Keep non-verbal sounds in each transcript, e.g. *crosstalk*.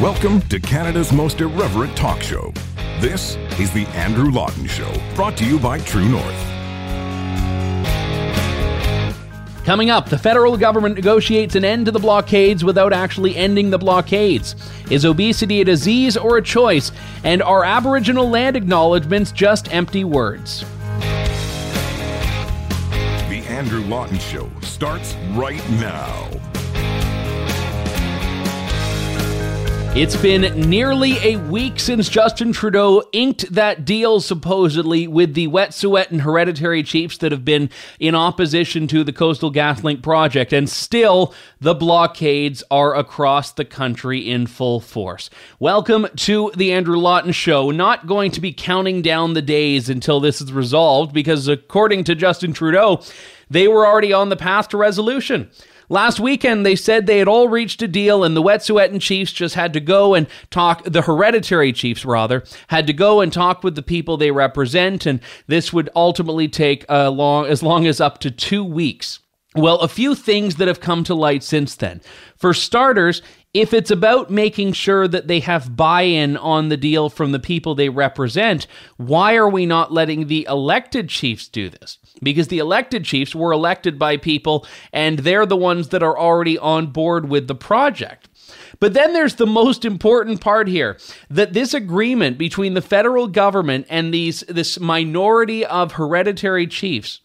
Welcome to Canada's most irreverent talk show. This is The Andrew Lawton Show, brought to you by True North. Coming up, the federal government negotiates an end to the blockades without actually ending the blockades. Is obesity a disease or a choice? And are Aboriginal land acknowledgements just empty words? The Andrew Lawton Show starts right now. It's been nearly a week since Justin Trudeau inked that deal, supposedly, with the Wet'suwet'en hereditary chiefs that have been in opposition to the Coastal GasLink project, and still the blockades are across the country in full force. Welcome to the Andrew Lawton Show. Not going to be counting down the days until this is resolved, because according to Justin Trudeau, they were already on the path to resolution. Last weekend, they said they had all reached a deal, and the Wet'suwet'en chiefs just had to go and talk, the hereditary chiefs, rather, had to go and talk with the people they represent, and this would ultimately take a long, as long as up to two weeks. Well, a few things that have come to light since then. For starters, if it's about making sure that they have buy in on the deal from the people they represent, why are we not letting the elected chiefs do this? Because the elected chiefs were elected by people and they're the ones that are already on board with the project. But then there's the most important part here that this agreement between the federal government and these this minority of hereditary chiefs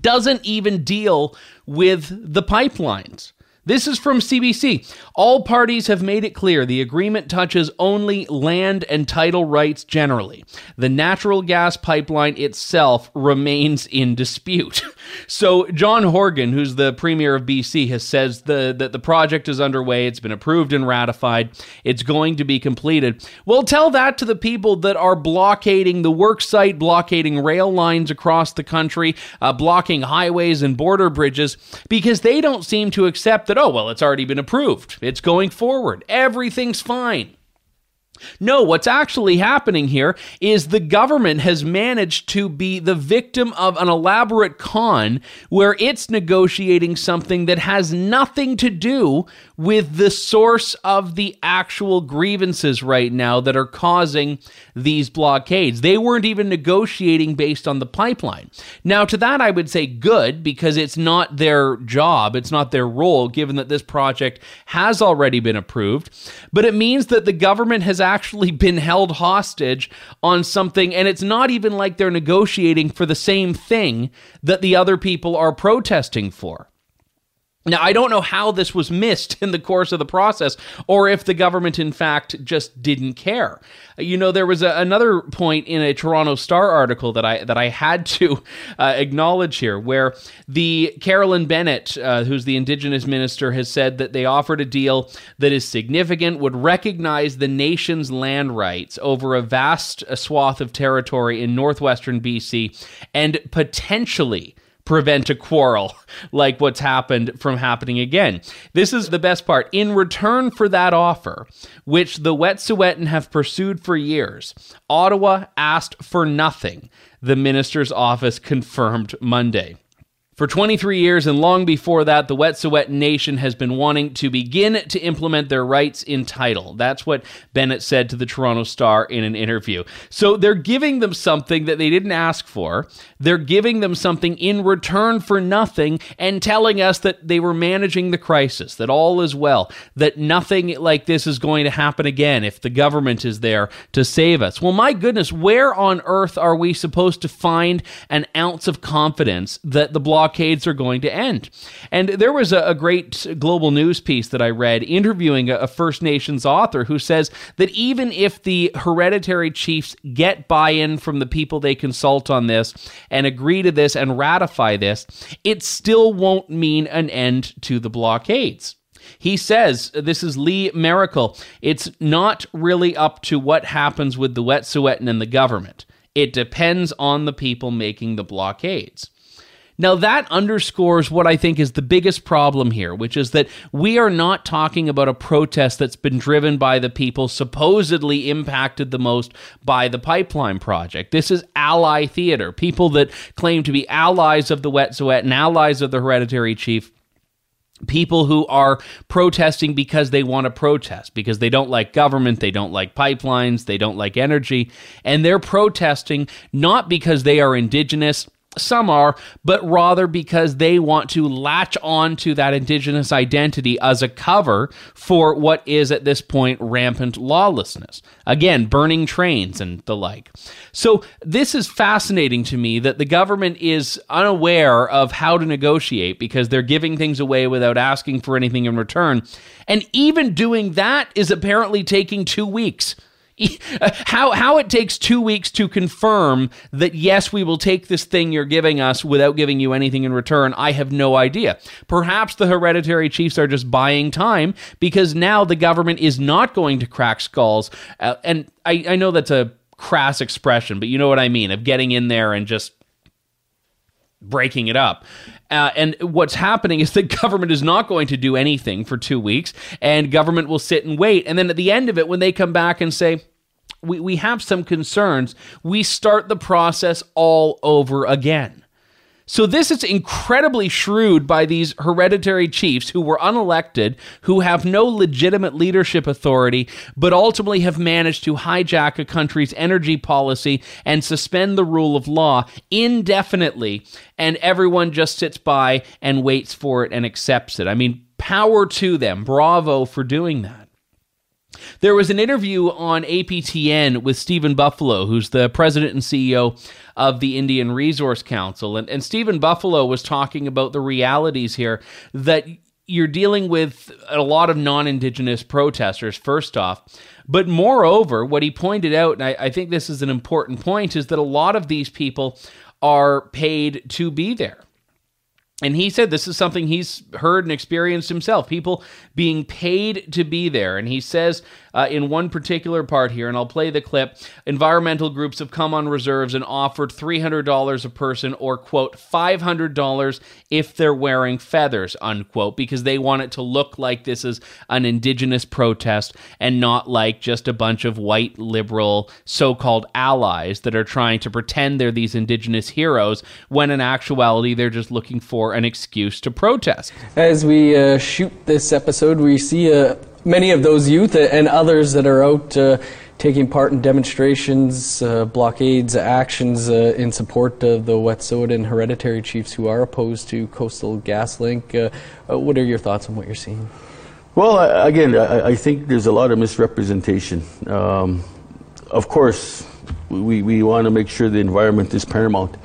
doesn't even deal with the pipelines. This is from CBC. All parties have made it clear the agreement touches only land and title rights generally. The natural gas pipeline itself remains in dispute. *laughs* so, John Horgan, who's the premier of BC, has says the, that the project is underway. It's been approved and ratified. It's going to be completed. Well, tell that to the people that are blockading the work site, blockading rail lines across the country, uh, blocking highways and border bridges, because they don't seem to accept that said, oh, well, it's already been approved. It's going forward. Everything's fine. No, what's actually happening here is the government has managed to be the victim of an elaborate con where it's negotiating something that has nothing to do with the source of the actual grievances right now that are causing these blockades. They weren't even negotiating based on the pipeline. Now, to that, I would say good because it's not their job, it's not their role, given that this project has already been approved. But it means that the government has actually been held hostage on something, and it's not even like they're negotiating for the same thing that the other people are protesting for. Now, I don't know how this was missed *laughs* in the course of the process, or if the government, in fact, just didn't care. You know, there was a, another point in a Toronto Star article that I that I had *laughs* to uh, acknowledge here, where the Carolyn Bennett, uh, who's the Indigenous minister, has said that they offered a deal that is significant, would recognize the nation's land rights over a vast swath of territory in northwestern BC, and potentially prevent a quarrel *laughs* like what's happened from happening again. This is the best part. In return for that offer, which the Wet'suwet'en have pursued for years, Ottawa asked for nothing, the minister's office confirmed Monday. For 23 years and long before that, the Wet'suwet'en Nation has been wanting to begin to implement their rights in title. That's what Bennett said to the Toronto Star in an interview. So they're giving them something that they didn't ask for. They're giving them something in return for nothing and telling us that they were managing the crisis, that all is well, that nothing like this is going to happen again if the government is there to save us. Well, my goodness, where on earth are we supposed to find an ounce of confidence that the block blockades are going to end. And there was a, a great global news piece that I read interviewing a, a First Nations author who says that even if the hereditary chiefs get buy in from the people they consult on this and agree to this and ratify this, it still won't mean an end to the blockades. He says, this is Lee Maracle, it's not really up to what happens with the Wet'suwet'en and the government. It depends on the people making the blockades. Now, that underscores what I think is the biggest problem here, which is that we are not talking about a protest that's been driven by the people supposedly impacted the most by the pipeline project. This is ally theater, people that claim to be allies of the Wet'suwet'en and allies of the hereditary chief people who are protesting because they want to protest, because they don't like government, they don't like pipelines, they don't like energy, and they're protesting not because they are indigenous some are, but rather because they want to latch on to that indigenous identity as a cover for what is at this point rampant lawlessness. Again, burning trains and the like. So, this is fascinating to me that the government is unaware of how to negotiate because they're giving things away without asking for anything in return. And even doing that is apparently taking two weeks. *laughs* how how it takes two weeks to confirm that yes we will take this thing you're giving us without giving you anything in return i have no idea. Perhaps the hereditary chiefs are just buying time because now the government is not going to crack skulls. Uh, and I, I know that's a crass expression but you know what i mean of getting in there and just breaking it up. Uh, and what's happening is *laughs* the government is not going to do anything for two weeks, and government will sit and wait. And then at the end of it, when they come back and say, we, we have some concerns, we start the process all over again. So, this is incredibly shrewd by these hereditary chiefs who were unelected, who have no legitimate leadership authority, but ultimately have managed to hijack a country's energy policy and suspend the rule of law indefinitely. And everyone just sits by and waits for it and accepts it. I mean, power to them. Bravo for doing that. There was an interview on APTN with Stephen Buffalo, who's the president and CEO of the Indian Resource Council. And, and Stephen Buffalo was talking about the realities here that you're dealing with a lot of non Indigenous protesters, first off. But moreover, what he pointed out, and I, I think this is an important point, is that a lot of these people are paid to be there. And he said this is something he's heard and experienced himself people being paid to be there. And he says uh, in one particular part here, and I'll play the clip environmental groups have come on reserves and offered $300 a person or, quote, $500 if they're wearing feathers, unquote, because they want it to look like this is an indigenous protest and not like just a bunch of white liberal so called allies that are trying to pretend they're these indigenous heroes when in actuality they're just looking for an excuse to protest. As we uh, shoot this episode, we see a many of those youth and others that are out uh, taking part in demonstrations, uh, blockades, actions uh, in support of the Wet'suwet'en hereditary chiefs who are opposed to Coastal GasLink. Uh, uh, what are your thoughts on what you're seeing? Well, again, I, I think there's a lot of misrepresentation. Um, of course, we, we want to make sure the environment is paramount.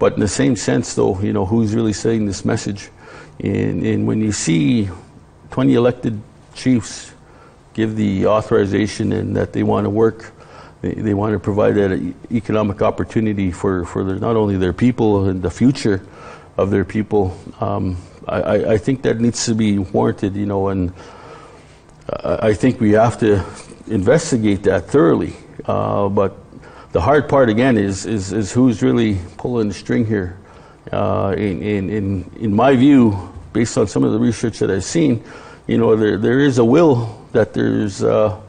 But in the same sense, though, you know, who's really saying this message? And, and when you see 20 elected chiefs give the authorization and that they want to work, they, they want to provide that economic opportunity for, for their, not only their people and the future of their people. Um, I, I think that needs to be warranted, you know, and I think we have to investigate that thoroughly. Uh, but the hard part again is, is, is who's really pulling the string here. Uh, in, in, in, in my view, based on some of the research that I've seen, you know, there, there is a will that there's uh,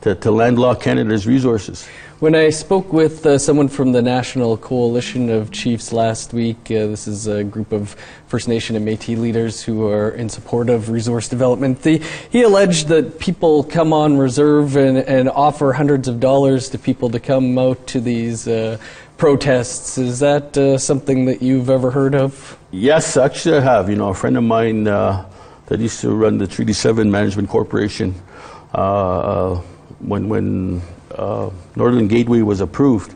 to, to landlock Canada's resources. When I spoke with uh, someone from the National Coalition of Chiefs last week, uh, this is a group of First Nation and Métis leaders who are in support of resource development. The, he alleged that people come on reserve and, and, offer hundreds of dollars to people to come out to these uh, protests. Is that uh, something that you've ever heard of? Yes, actually, I have. You know, a friend of mine uh, that used to run the Treaty 7 Management Corporation. Uh, when when uh, Northern Gateway was approved,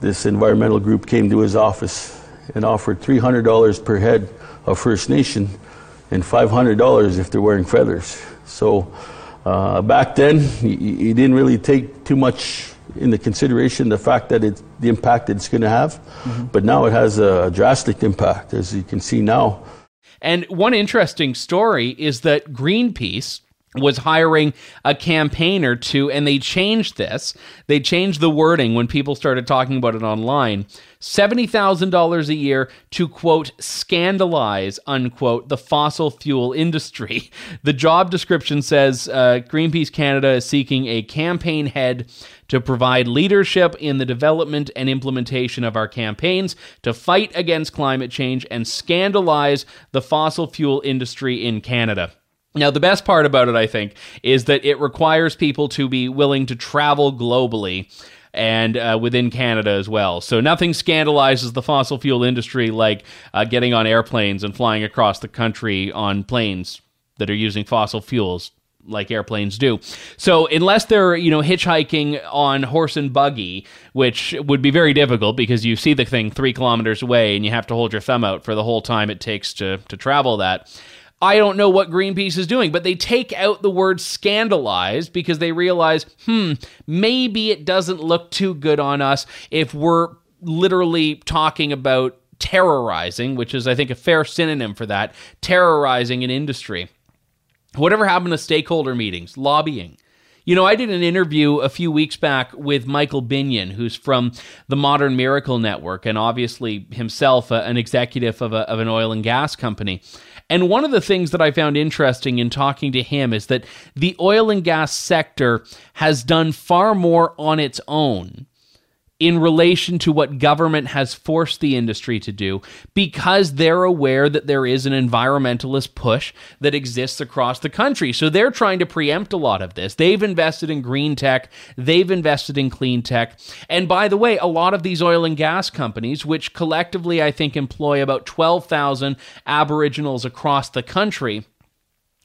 this environmental group came to his office and offered $300 per head of First Nation and $500 if they're wearing feathers. So uh, back then, he, he, didn't really take too much into consideration the fact that it's the impact it's going to have. Mm-hmm. But now it has a drastic impact, as you can see now. And one interesting story is that Greenpeace, was hiring a campaigner to, and they changed this. They changed the wording when people started talking about it online. $70,000 a year to, quote, scandalize, unquote, the fossil fuel industry. *laughs* The job description says uh, Greenpeace Canada is seeking a campaign head to provide leadership in the development and implementation of our campaigns to fight against climate change and scandalize the fossil fuel industry in Canada. Now, the best part about it, I think, is that it requires people to be willing to travel globally and uh, within Canada as well. So nothing scandalizes the fossil fuel industry like uh, getting on airplanes and flying across the country on planes that are using fossil fuels like airplanes do. So unless they're, you know, hitchhiking on horse and buggy, which would be very difficult because you see the thing three kilometers away and you have to hold your thumb out for the whole time it takes to, to travel that. I don't know what Greenpeace is doing, but they take out the word scandalized because they realize, hmm, maybe it doesn't look too good on us if we're literally talking about terrorizing, which is, I think, a fair synonym for that, terrorizing an industry. Whatever happened to stakeholder meetings, lobbying? You know, I did an interview a few weeks back with Michael Binnion, who's from the Modern Miracle Network and obviously himself an executive of, a, of an oil and gas company. And one of the things that I found interesting in talking to him is that the oil and gas sector has done far more on its own in relation to what government has forced the industry to do because they're aware that there is an environmentalist push that exists across the country. So they're trying to preempt a lot of this. They've invested in green tech, they've invested in clean tech. And by the way, a lot of these oil and gas companies, which collectively I think employ about 12,000 Aboriginals across the country,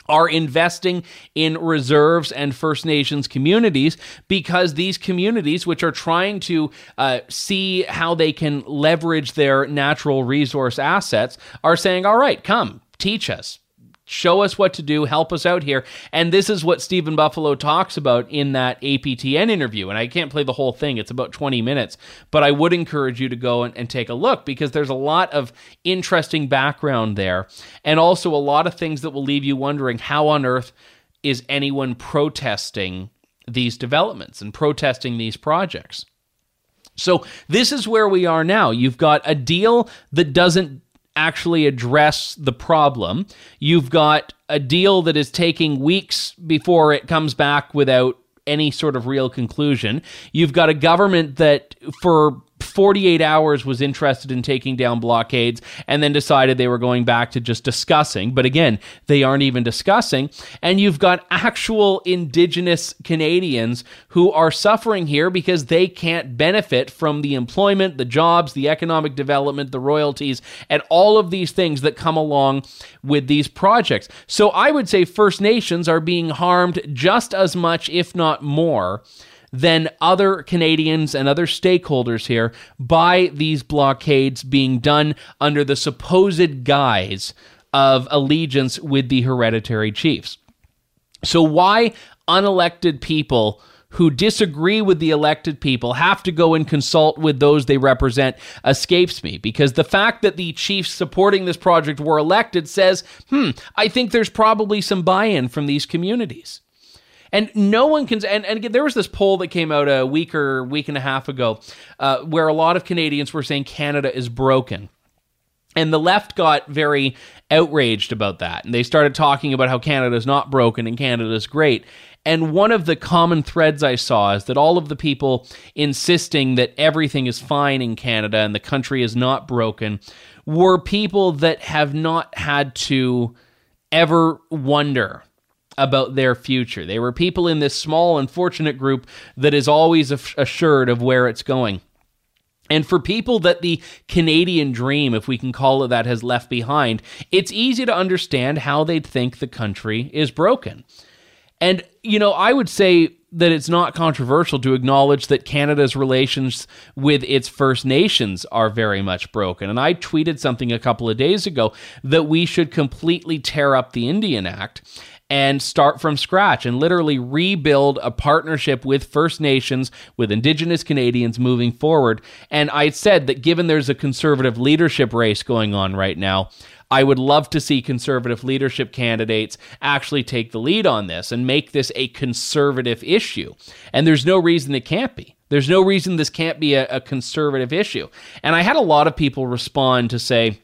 are investing in reserves and First Nations communities because these communities, which are trying to uh, see how they can leverage their natural resource assets, are saying, All right, come, teach us, show us what to do, help us out here. And this is what Stephen Buffalo talks about in that APTN interview. And I can't play the whole thing, it's about 20 minutes, but I would encourage you to go and, and, take a look because there's a lot of interesting background there and also a lot of things that will leave you wondering how on earth is anyone protesting these developments and protesting these projects. So, this is where we are now. You've got a deal that doesn't actually address the problem. You've got a deal that is taking weeks before it comes back without any sort of real conclusion. You've got a government that, for 48 hours was interested in taking down blockades and then decided they were going back to just discussing. But again, they aren't even discussing. And you've got actual indigenous Canadians who are suffering here because they can't benefit from the employment, the jobs, the economic development, the royalties, and all of these things that come along with these projects. So I would say First Nations are being harmed just as much, if not more than other Canadians and other stakeholders here by these blockades being done under the supposed guise of allegiance with the hereditary chiefs. So, why unelected people? who disagree with the elected people have to go and consult with those they represent escapes me because the fact that the chiefs supporting this project were elected says, hmm, I think there's probably some buy in from these communities. And no one can. And, and again, there was this poll that came out a week or week and a half ago uh, where a lot of Canadians were saying Canada is broken. And the left got very outraged about that. And they started talking about how Canada is not broken and Canada is great. And one of the common threads I saw is that all of the people insisting that everything is fine in Canada and the country is not broken were people that have not had to ever wonder about their future. They were people in this small, unfortunate group that is always assured of where it's going. And for people that the Canadian dream, if we can call it that, has left behind, it's easy to understand how they'd think the country is broken. And, you know, I would say that it's not controversial to acknowledge that Canada's relations with its First Nations are very much broken. And I tweeted something a couple of days ago that we should completely tear up the Indian Act and start from scratch and literally rebuild a partnership with First Nations, with Indigenous Canadians moving forward. And I said that given there's a conservative leadership race going on right now, I would love to see conservative leadership candidates actually take the lead on this and make this a conservative issue. And there's no reason it can't be. There's no reason this can't be a, a conservative issue. And I had a lot of people respond to say,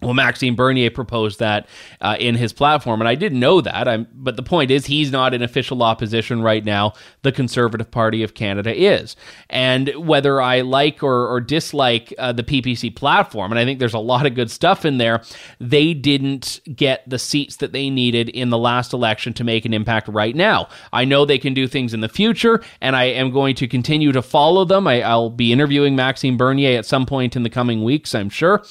well, Maxime Bernier proposed that uh, in his platform, and I didn't know that. I'm, but the point is, he's not in official opposition right now. The Conservative Party of Canada is, and whether I like or, or dislike uh, the PPC platform, and I think there's a lot of good stuff in there, they didn't get the seats that they needed in the last election to make an impact right now. I know they can do things in the future, and I am going to continue to follow them. I, I'll be interviewing Maxime Bernier at some point in the coming weeks, I'm sure.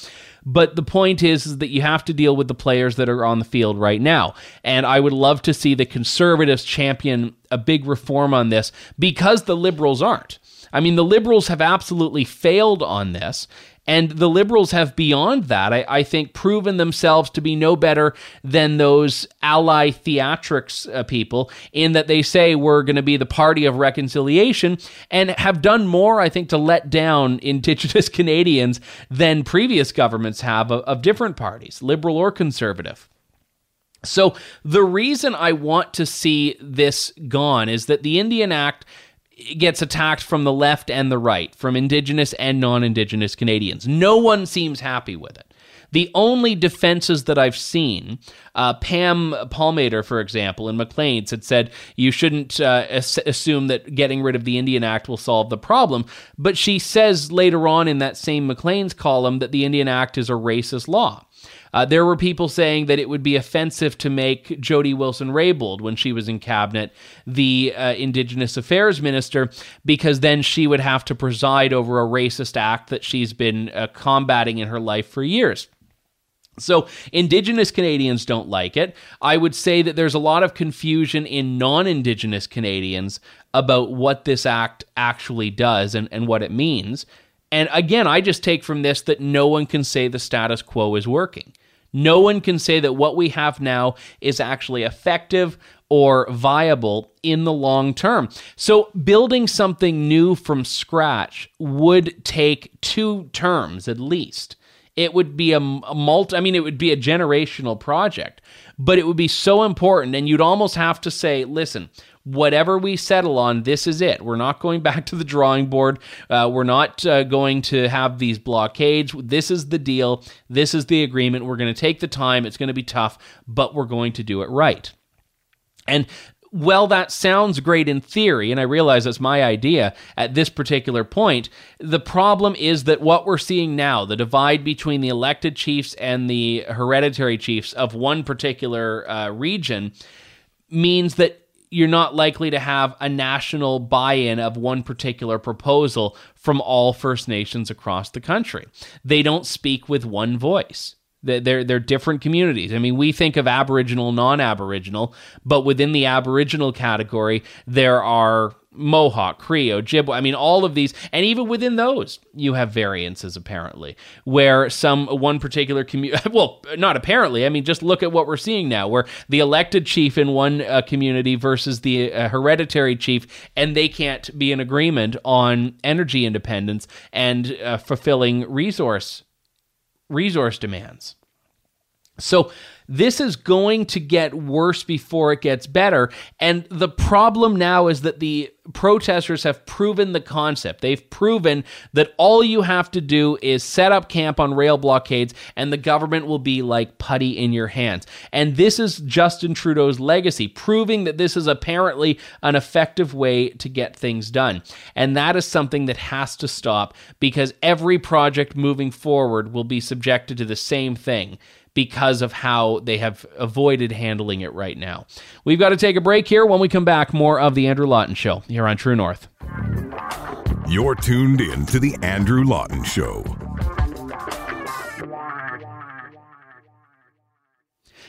But the point is, is that you have to deal with the players that are on the field right now. And I would love to see the conservatives champion a big reform on this because the liberals aren't. I mean, the liberals have absolutely failed on this. And the liberals have beyond that, I, I, think, proven themselves to be no better than those ally theatrics uh, people in that they say we're going to be the party of reconciliation and have done more, I think, to let down *laughs* Indigenous Canadians than previous governments have of, of different parties, liberal or conservative. So the reason I want to see this gone is that the Indian Act gets attacked from the left and the right, from Indigenous and non Indigenous Canadians. No one seems happy with it. The only defenses that I've seen, uh, Pam Palmater, for example, in Maclean's had said you shouldn't uh, ass- assume that getting rid of the Indian Act will solve the problem. But she says later on in that same Maclean's column that the Indian Act is a racist law. Uh, there were people saying that it would be offensive to make Jody Wilson Raybould, when she was in cabinet, the uh, Indigenous Affairs Minister, because then she would have to preside over a racist act that she's been uh, combating in her life for years. So, Indigenous Canadians don't like it. I would say that there's a lot of confusion in non Indigenous Canadians about what this act actually does and, and what it means. And again, I just take from this that no one can say the status quo is working. No one can say that what we have now is actually effective or viable in the long term. So, building something new from scratch would take two terms at least. It would be a, a multi, I mean, it would be a generational project, but it would be so important. And you'd almost have to say, listen, whatever we settle on, this is it. We're not going back to the drawing board. Uh, we're not uh, going to have these blockades. This is the deal. This is the agreement. We're going to take the time. It's going to be tough, but we're going to do it right. And well, that sounds great in theory, and I realize that's my idea at this particular point. The problem is that what we're seeing now, the divide between the elected chiefs and the hereditary chiefs of one particular uh, region, means that you're not likely to have a national buy in of one particular proposal from all First Nations across the country. They don't speak with one voice. They're, they're different communities. I mean, we think of Aboriginal, non Aboriginal, but within the Aboriginal category, there are Mohawk, Cree, Ojibwe. I mean, all of these, and even within those, you have variances apparently, where some one particular community. *laughs* Well, not apparently. I mean, just look at what we're seeing now, where the elected chief in one uh, community versus the uh, hereditary chief, and they can't be in agreement on energy independence and uh, fulfilling resource resource demands. So this is going to get worse before it gets better. And the problem now is that the protesters have proven the concept. They've proven that all you have to do is set up camp on rail blockades and the government will be like putty in your hands. And this is Justin Trudeau's legacy, proving that this is apparently an effective way to get things done. And that is something that has to stop because every project moving forward will be subjected to the same thing because of how they have avoided handling it right now. We've got to take a break here. When we come back, more of The Andrew Lawton Show here on True North. You're tuned in to The Andrew Lawton Show.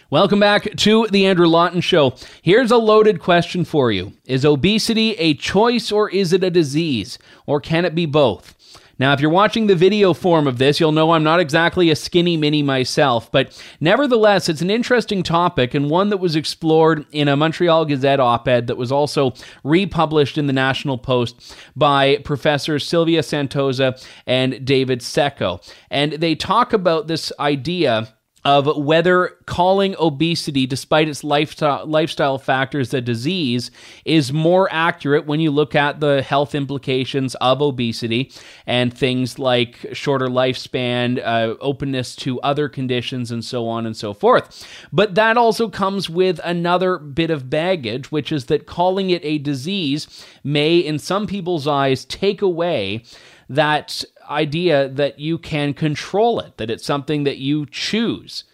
Welcome back to the Andrew Lawton Show. Here's a loaded question for you Is obesity a choice or is it a disease? Or can it be both? Now, if you're watching the video form of this, you'll know I'm not exactly a skinny mini myself, but nevertheless, it's an interesting topic and one that was explored in a Montreal Gazette op ed that was also republished in the National Post by Professor Sylvia Santosa and David Secco. And they talk about this idea of whether calling obesity, despite its lifestyle, lifestyle factors, a disease is more accurate when you look at the health implications of obesity and things like shorter lifespan, uh, openness to other conditions, and so on and so forth. But that also comes with another bit of baggage, which is that calling it a disease may, in some people's eyes, take away that idea that you can control it, that it's something that you choose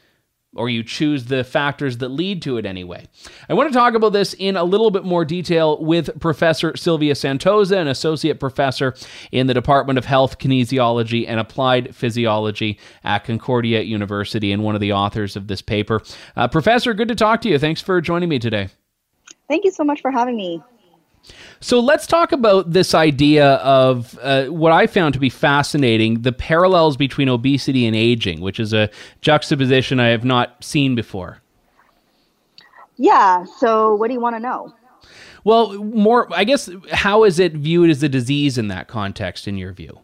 or you choose the factors that lead to it anyway. I want to talk about this in a little bit more detail with Professor Sylvia Santosa, an associate professor in the Department of Health, Kinesiology, and Applied Physiology at Concordia University, and one of the authors of this paper. Uh, professor, good to talk to you. Thanks for joining me today. Thank you so much for having me. So let's talk about this idea of uh, what I found to be fascinating the parallels between obesity and aging, which is a juxtaposition I have not seen before. Yeah. So, what do you want to know? Well, more, I guess, how is it viewed as a disease in that context, in your view?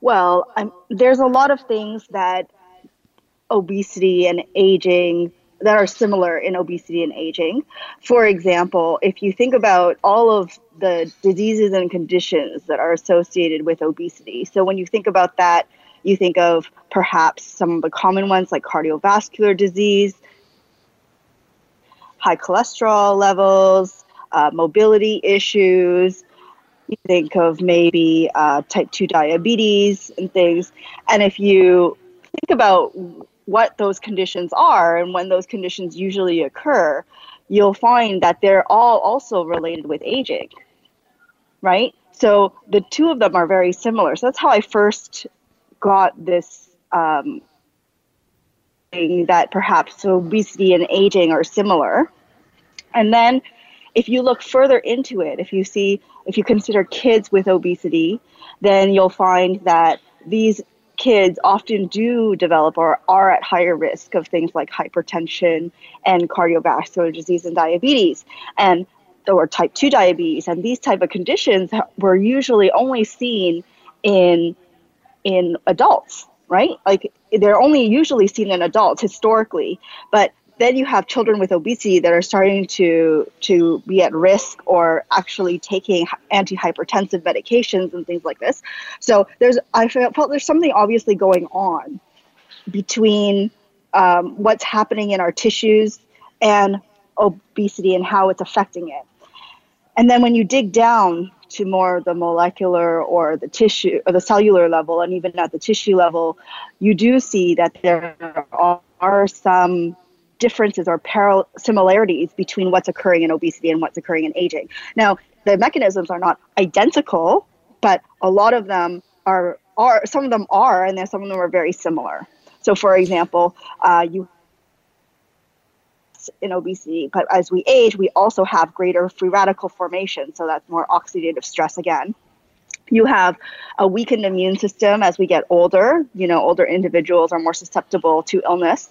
Well, I'm, there's a lot of things that obesity and aging that are similar in obesity and aging. For example, if you think about all of the diseases and conditions that are associated with obesity, so when you think about that, you think of perhaps some of the common ones like cardiovascular disease, high cholesterol levels, uh, mobility issues. You think of maybe uh, type 2 diabetes and things. And if you think about what those conditions are and when those conditions usually occur, you'll find that they're all also related with aging, right? So the two of them are very similar. So that's how I first got this um, thing that perhaps obesity and aging are similar. And then if you look further into it, if you see, if you consider kids with obesity, then you'll find that these kids often do develop or are at higher risk of things like hypertension and cardiovascular disease and diabetes and or type 2 diabetes. And these type of conditions were usually only seen in in adults right? Like they're only usually seen in adults historically. But then you have children with obesity that are starting to to be at risk or actually taking antihypertensive medications and things like this. So there's I felt there's something obviously going on between um, what's happening in our tissues and obesity and how it's affecting it. And then when you dig down to more the molecular or the tissue or the cellular level and even at the tissue level, you do see that there are some differences or parallel similarities between what's occurring in obesity and what's occurring in aging. Now, the mechanisms are not identical, but a lot of them are are some of them are, and then some of them are very similar. So, for example, uh, you in obesity, but as we age, we also have greater free radical formation. So that's more oxidative stress again. You have a weakened immune system as we get older. You know, older individuals are more susceptible to illness.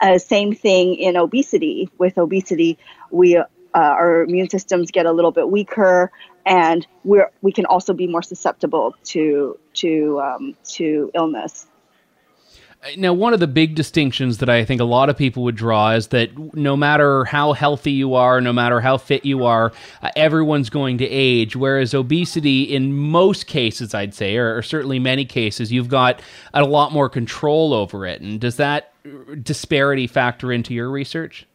Uh, same thing in obesity. With obesity, we uh, our immune systems get a little bit weaker, and we're we can also be more susceptible to to um, to illness. Now, one of the big distinctions that I think a lot of people would draw is that no matter how healthy you are, no matter how fit you are, uh, everyone's going to age. Whereas obesity, in most cases, I'd say, or, or certainly many cases, you've got a lot more control over it. And does that disparity factor into your research?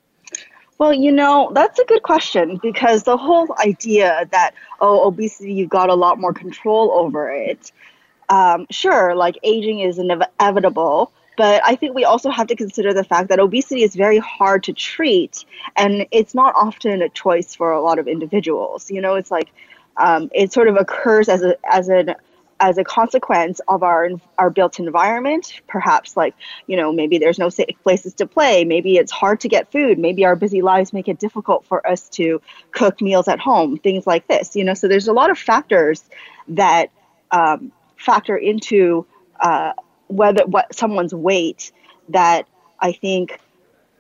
Well, you know, that's a good question because the whole idea that, oh, obesity, you've got a lot more control over it. Um, sure, like aging is inevitable, but I think we also have to consider the fact that obesity is very hard to treat, and it's not often a choice for a lot of individuals. You know, it's like um, it sort of occurs as a as an as a consequence of our our built environment. Perhaps like you know maybe there's no safe places to play. Maybe it's hard to get food. Maybe our busy lives make it difficult for us to cook meals at home things like this you know? So there's a lot of factors that um, factor into uh, whether what someone's weight that I think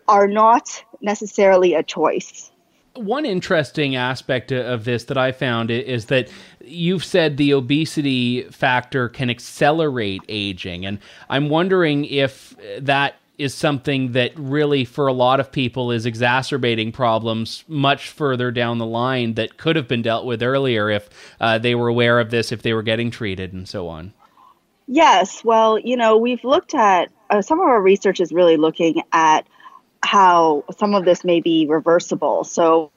are not necessarily a choice. One interesting aspect of this that I found is that you've said the obesity factor can accelerate aging. And I'm wondering if that is something that really, for a lot of people, is exacerbating problems much further down the line that could have been dealt with earlier if uh, they were aware of this, if they were getting treated, and so on. Yes. Well, you know, we've looked at uh, some of our research is really looking at how some of this may be reversible. So,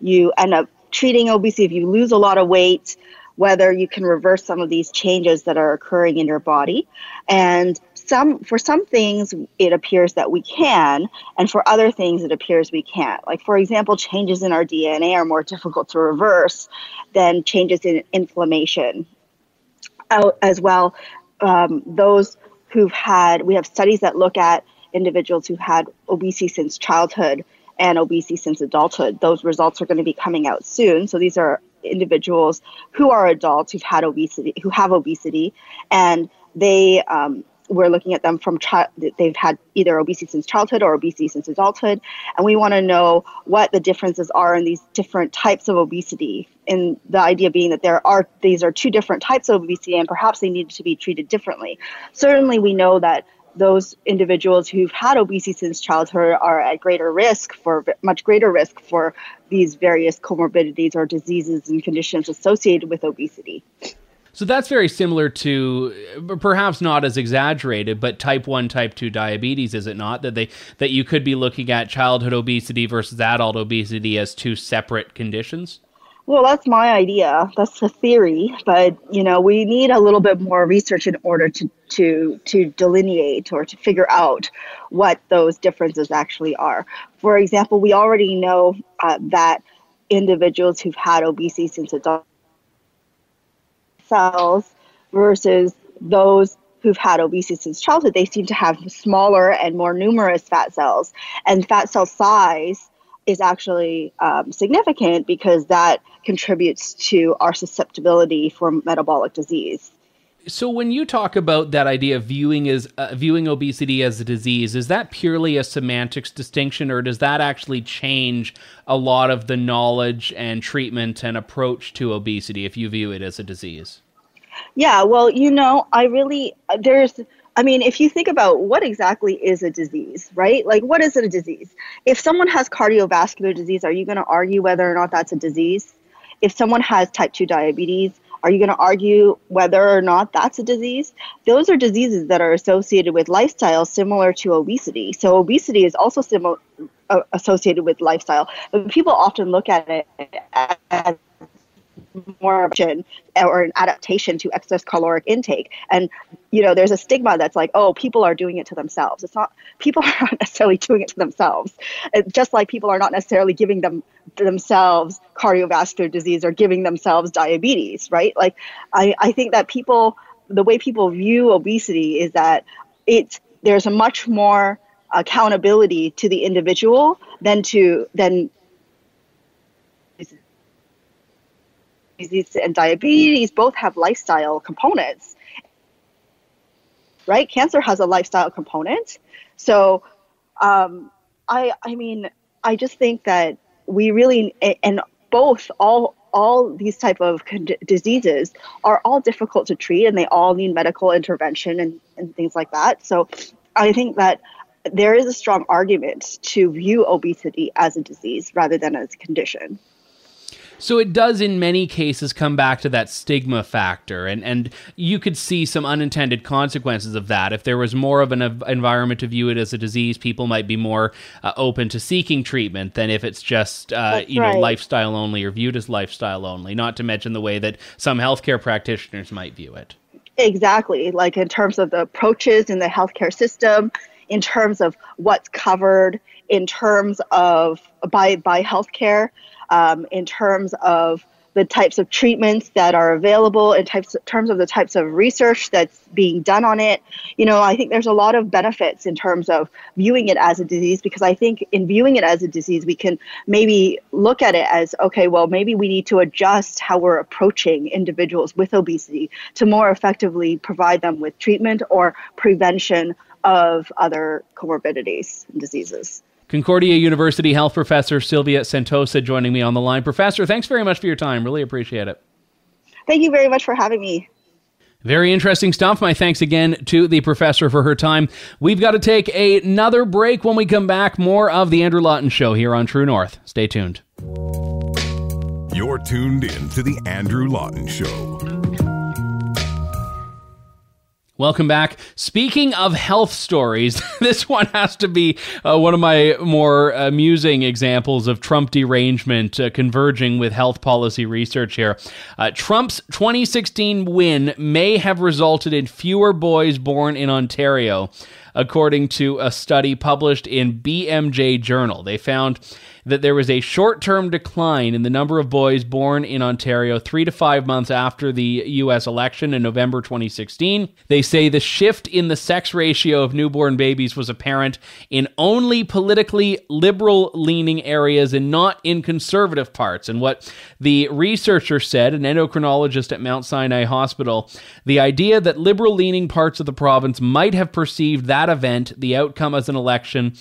you end up treating obesity, if you lose a lot of weight, whether you can reverse some of these changes that are occurring in your body. And some for some things it appears that we can, and for other things it appears we can't. Like for example, changes in our DNA are more *laughs* difficult to reverse than changes in inflammation. Out as well, um, those who've had we have studies that look at individuals who've had obesity since childhood and obesity since adulthood. Those results are going to be coming out soon. So these are individuals who are adults who've had obesity, who have obesity, and they um, we're looking at them from child they've had either obesity since childhood or obesity since adulthood. And we want to know what the differences are in these different types of obesity. And the idea being that there are these are two different types of obesity and perhaps they need to be treated differently. Certainly we know that those individuals who've had obesity since childhood are at greater risk for much greater risk for these various comorbidities or diseases and conditions associated with obesity. So that's very similar to perhaps not as exaggerated, but type 1 type 2 diabetes is it not that they that you could be looking at childhood obesity versus adult obesity as two separate conditions? Well, that's my idea. That's the theory, but you know, we need a little bit more research in order to to to delineate or to figure out what those differences actually are. For example, we already know uh, that individuals who've had obesity since adult cells versus those who've had obesity since childhood, they seem to have smaller and more numerous fat cells, and fat cell size is actually um, significant because that contributes to our susceptibility for metabolic disease. So when you talk about that idea of viewing as uh, viewing obesity as a disease, is that purely a semantics distinction, or does that actually change a lot of the knowledge and treatment and approach to obesity if you view it as a disease? Yeah, well, you know, I really there's I mean, if you think about what exactly is a disease, right? Like, what is a disease? If someone has cardiovascular disease, are you going to argue whether or not that's a disease? If someone has type 2 diabetes, are you going to argue whether or not that's a disease? Those are diseases that are associated with lifestyle similar to obesity. So, obesity is also similar, uh, associated with lifestyle, but people often look at it as more option or an adaptation to excess caloric intake. And you know, there's a stigma that's like, oh, people are doing it to themselves. It's not *laughs* people are not necessarily doing it to themselves. It's just like people are not necessarily giving them themselves cardiovascular disease or giving themselves diabetes, right? Like I, I think that people the way people view obesity is that it's there's a much more accountability to the individual than to than disease and diabetes both have lifestyle components. Right? Cancer has a lifestyle component. So um, i i mean i just think that we really and both all all these type of diseases are all difficult to treat and they all need medical intervention and, and things like that. So i think that there is a strong argument to view obesity as a disease rather than as a condition so it does, in many cases, come back to that stigma factor, and and you could see some unintended consequences of that. If there was more of an environment to view it as a disease, people might be more uh, open to seeking treatment than if it's just uh, you right. know lifestyle only or viewed as lifestyle only. Not to mention the way that some healthcare practitioners might view it. Exactly, like in terms of the approaches in the healthcare system, in terms of what's covered, in terms of by by healthcare um, in terms of the types of treatments that are available in types terms of the types of research that's being done on it. You know i think there's a lot of benefits in terms of viewing it as a disease because i think in viewing it as a disease we can maybe look at it as okay well maybe we need to adjust how we're approaching individuals with obesity to more effectively provide them with treatment or prevention of other comorbidities and diseases Concordia University health professor Sylvia Santosa joining me on the line. Professor, thanks very much for your time. Really appreciate it. Thank you very much for having me. Very interesting stuff. My thanks again to the professor for her time. We've got to take another break. When we come back, more of the Andrew Lawton Show here on True North. Stay tuned. You're tuned in to the Andrew Lawton Show. Welcome back. Speaking of health stories, *laughs* this one has to be uh, one of my more amusing examples of Trump derangement uh, converging with health policy research here. Uh, Trump's 2016 win may have resulted in fewer boys born in Ontario, according to a study published in BMJ Journal. They found that there was a short term decline in the number of boys born in Ontario three to five months after the U.S. election in November 2016. They say the shift in the sex ratio of newborn babies was apparent in only politically liberal leaning areas and not in conservative parts. And what the researcher said, an endocrinologist at Mount Sinai Hospital, the idea that liberal leaning parts of the province might have perceived that event, the outcome as an election,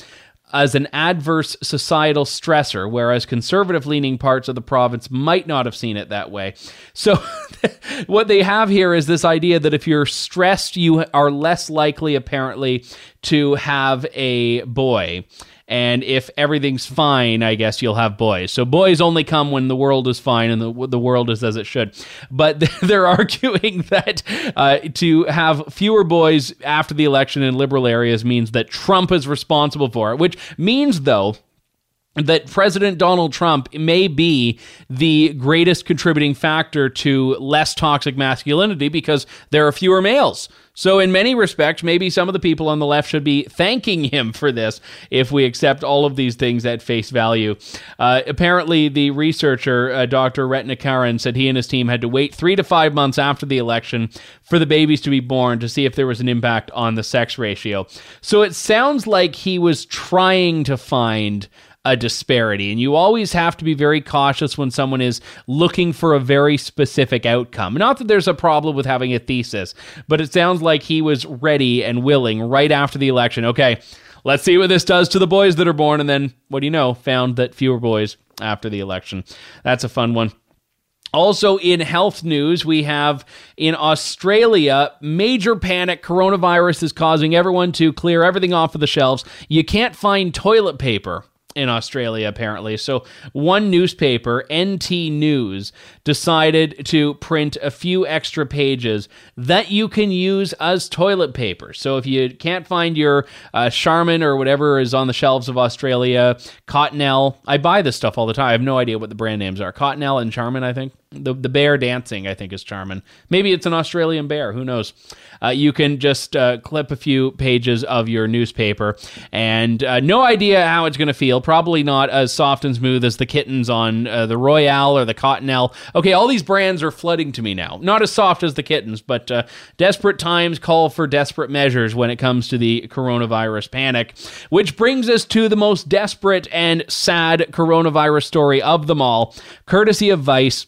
as an adverse societal stressor, whereas conservative leaning parts of the province might not have seen it that way. So, *laughs* what they have here is this idea that if you're stressed, you are less likely, apparently, to have a boy. And if everything's fine, I guess you'll have boys. So boys only come when the world is fine and the, the world is as it should. But *laughs* they're arguing that uh, to have fewer boys after the election in liberal areas means that Trump is responsible for it, which means, though, that President Donald Trump may be the greatest contributing factor to less toxic masculinity because there are fewer males. So, in many respects, maybe some of the people on the left should be thanking him for this if we accept all of these things at face value. Uh, apparently, the researcher, uh, Dr. Retnakaran, said he and his team had to wait three to five months after the election for the babies to be born to see if there was an impact on the sex ratio. So, it sounds like he was trying to find a disparity. And you always have to be very cautious when someone is looking for a very specific outcome. Not that there's a problem with having a thesis, but it sounds like he was ready and willing right after the election. Okay, let's see what this does to the boys that are born. And then, what do you know, found that fewer boys after the election. That's a fun one. Also, in health news, we have in Australia major panic. Coronavirus is causing everyone to clear everything off of the shelves. You can't find toilet paper in Australia, apparently. So, one newspaper, NT News, decided to print a few extra pages that you can use as toilet paper. So, if you can't find your uh, Charmin or whatever is on the shelves of Australia, Cottonelle, I buy this stuff all the time. I have no idea what the brand names are. Cottonelle and Charmin, I think. The, the bear dancing, I think, is charming. Maybe it's an Australian bear. Who knows? Uh, you can just uh, clip a few pages of your newspaper, and uh, no idea how it's going to feel. Probably not as soft and smooth as the kittens on uh, the Royale or the Cottonelle. Okay, all these brands are flooding to me now. Not as soft as the kittens, but uh, desperate times call for desperate measures when it comes to the coronavirus panic. Which brings us to the most desperate and sad coronavirus story of them all, courtesy of Vice.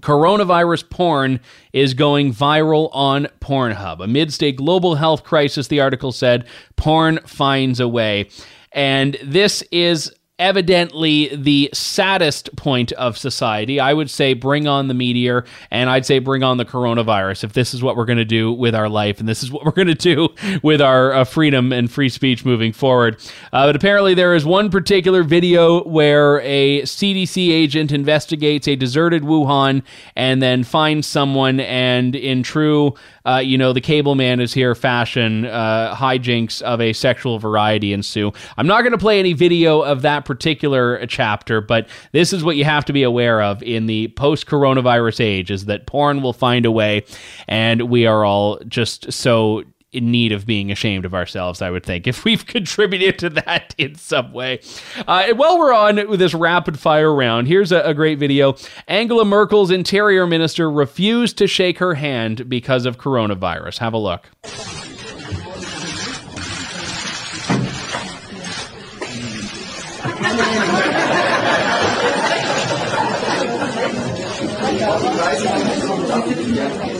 Coronavirus porn is going viral on Pornhub. Amidst a global health crisis, the article said, porn finds a way. And this is evidently the saddest point of society. I would say bring on the meteor and I'd say bring on the coronavirus if this is what we're going to do with our life and this is what we're going to do with our uh, freedom and free speech moving forward. Uh, but apparently, there is one particular video where a CDC agent investigates a deserted Wuhan and then finds someone, and in true uh, you know, the cable man is here fashion, uh, hijinks of a sexual variety ensue. I'm not going to play any video of that particular chapter, but this is what you have to be aware of in the post coronavirus age is that porn will find a way, and we are all just so in need of being ashamed of ourselves, I would think, if we've *laughs* contributed to that in some way. Uh, while we're on with this rapid fire round, here's a, a great video. Angela Merkel's interior minister refused to shake her hand because of coronavirus. Have a look.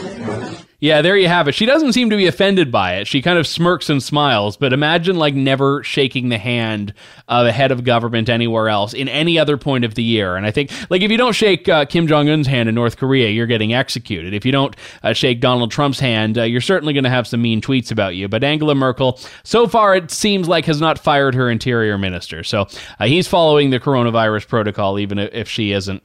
*laughs* Yeah, there you have it. She doesn't seem to be offended by it. She kind of smirks and smiles, but imagine like never shaking the hand of a head of government anywhere else in any other point of the year. And I think, like, if you don't shake uh, Kim Jong Un's hand in North Korea, you're getting executed. If you don't uh, shake Donald Trump's hand, uh, you're certainly going to have some mean tweets about you. But Angela Merkel, so far, it seems like has not fired her interior minister. So uh, he's following the coronavirus protocol, even if she isn't.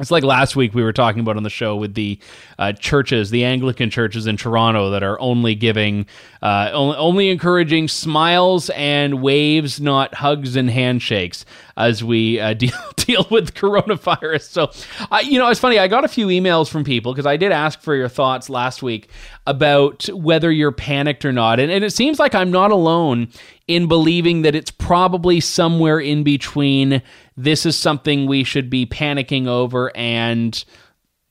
It's like last week we were talking about on the show with the uh, churches, the Anglican churches in Toronto that are only giving, uh, only, only, encouraging smiles and waves, not hugs and handshakes, as we uh, *laughs* deal deal with coronavirus. So, I, you know, it's funny. I got a few emails from people because I did ask for your thoughts last week about whether you're panicked or not, and, and it seems like I'm not alone in believing that it's probably somewhere in between this is something we should be panicking over and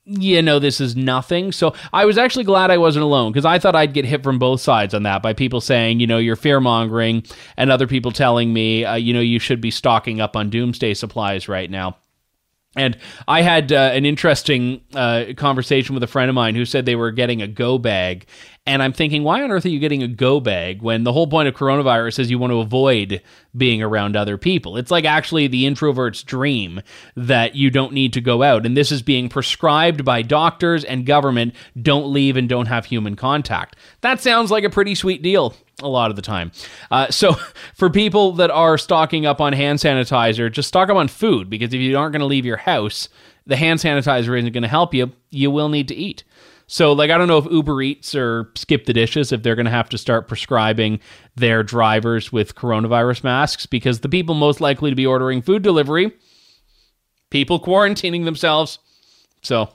you know this is nothing so i was actually glad i wasn't alone because i thought i'd get hit from both sides on that by people saying you know you're fear mongering and other people telling me uh, you know you should be stocking up on doomsday supplies right now and I had uh, an interesting uh, conversation with a friend of mine who said they were getting a go bag. And I'm thinking, why on earth are you getting a go bag when the whole point of coronavirus is you want to avoid being around other people? It's like actually the introvert's dream that you don't need to go out. And this is being prescribed by doctors and government don't leave and don't have human contact. That sounds like a pretty sweet deal a lot of the time. Uh, so, *laughs* for people that are stocking up on hand sanitizer, just stock up on food because if you aren't going to leave your house, the hand sanitizer isn't going to help you. You will need to eat. So, like, I don't know if Uber Eats or Skip the Dishes, if they're going to have to start prescribing their drivers with coronavirus masks because the people most likely to be ordering food delivery, people quarantining themselves. So,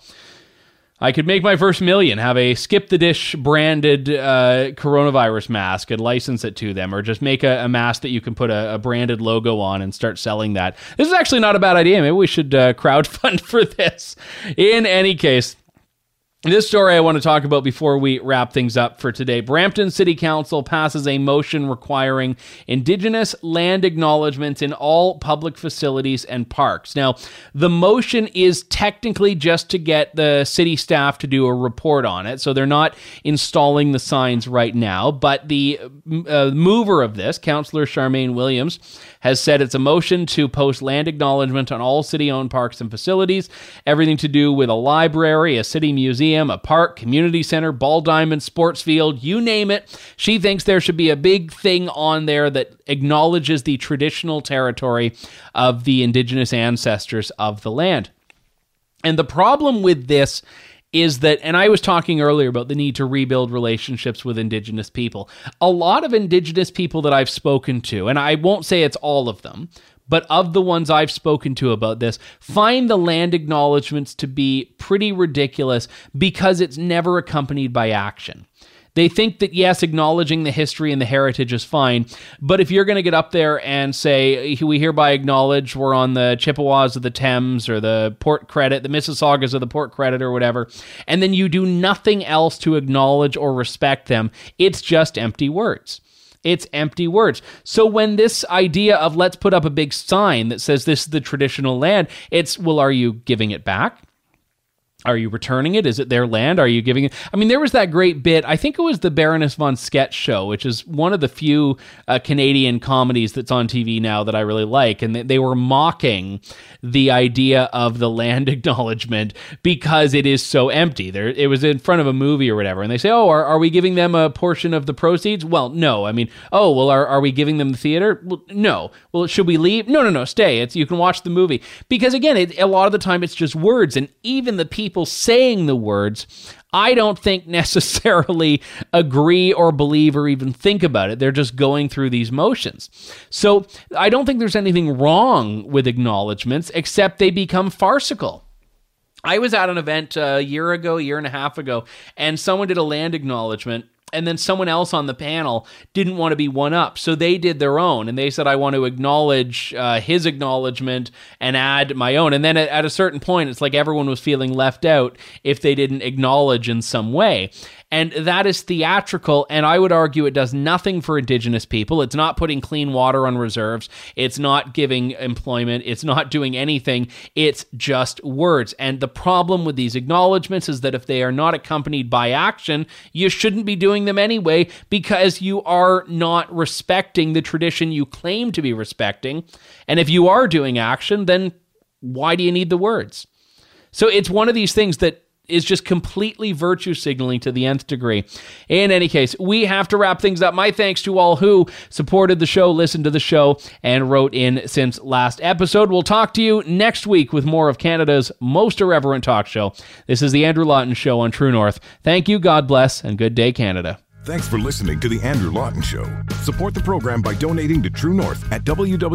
I could make my first million, have a skip the dish branded uh, coronavirus mask and license it to them, or just make a, a mask that you can put a, a, branded logo on and start selling that. This is actually not a bad idea. Maybe we should uh, *laughs* crowdfund for this. In any case, this story I want to talk about before we wrap things up for today. Brampton City Council passes a motion requiring Indigenous land acknowledgements in all public facilities and parks. Now, the motion is technically just to get the city staff to do a report on it, so they're not installing the signs right now. But the uh, mover of this, Councillor Charmaine Williams, has said it's a motion to post land acknowledgement on all city owned parks and facilities, everything to do with a library, a city museum, a park, community center, ball diamond, sports field, you name it. She thinks there should be a big thing on there that acknowledges the traditional territory of the indigenous ancestors of the land. And the problem with this is that, and I was talking earlier about the need to rebuild relationships with Indigenous people. A lot of Indigenous people that I've spoken to, and I won't say it's all of them, but of the ones I've spoken to about this, find the land acknowledgments to be pretty ridiculous because it's never accompanied by action. They think that, yes, acknowledging the history and the heritage is fine. But if you're going to get up there and say, we hereby acknowledge we're on the Chippewas of the Thames or the Port Credit, the Mississaugas of the Port Credit or whatever, and then you do nothing else to acknowledge or respect them, it's just empty words. It's empty words. So when this idea of let's put up a big sign that says this is the traditional land, it's, well, are you giving it back? Are you returning it? Is it their land? Are you giving it? I mean, there was that great bit. I think it was the Baroness von Sketch show, which is one of the few uh, Canadian comedies that's on TV now that I really like. And they, were mocking the idea of the land *laughs* acknowledgement because it is so empty. There, it was in front of a movie or whatever, and they say, "Oh, are, are we giving them a portion of the proceeds?" Well, no. I mean, oh, well, are, are we giving them the theater? Well, no. Well, should we leave? No, no, no. Stay. It's you can watch the movie because again, it, a lot of the time it's just words, and even the people people saying the words, I don't think *laughs* necessarily agree or believe or even think about it. They're just going through these motions. So I don't think there's anything wrong with acknowledgments, except they become farcical. I was at an event uh, a year ago, a year and a half ago, and someone did a land acknowledgement and then someone else on the panel didn't want to be one up. So they did their own and they said i want to acknowledge uh, his acknowledgement and add my own. And then at, at a certain point it's like everyone was feeling left out if they didn't acknowledge in some way And that is theatrical. And I would argue it does nothing for Indigenous people. It's not putting clean water on reserves, it's not giving employment, it's not doing anything. It's just words. And the problem with these acknowledgments is that if they are not accompanied by action, you shouldn't be doing them anyway because you are not respecting the tradition you claim to be respecting. And if you are doing action, then why do you need the words? So it's one of these things that is just completely virtue signaling to the nth degree. In any case, we have to wrap things up. My thanks to all who supported the show, listened to the show, and wrote in since last episode. We'll talk to you next week with more of Canada's most irreverent talk show. This is the Andrew Lawton Show on True North. Thank you, God bless, and good day, Canada. Thanks for listening to The Andrew Lawton Show. Support the program by donating to True North at www.tnc.news.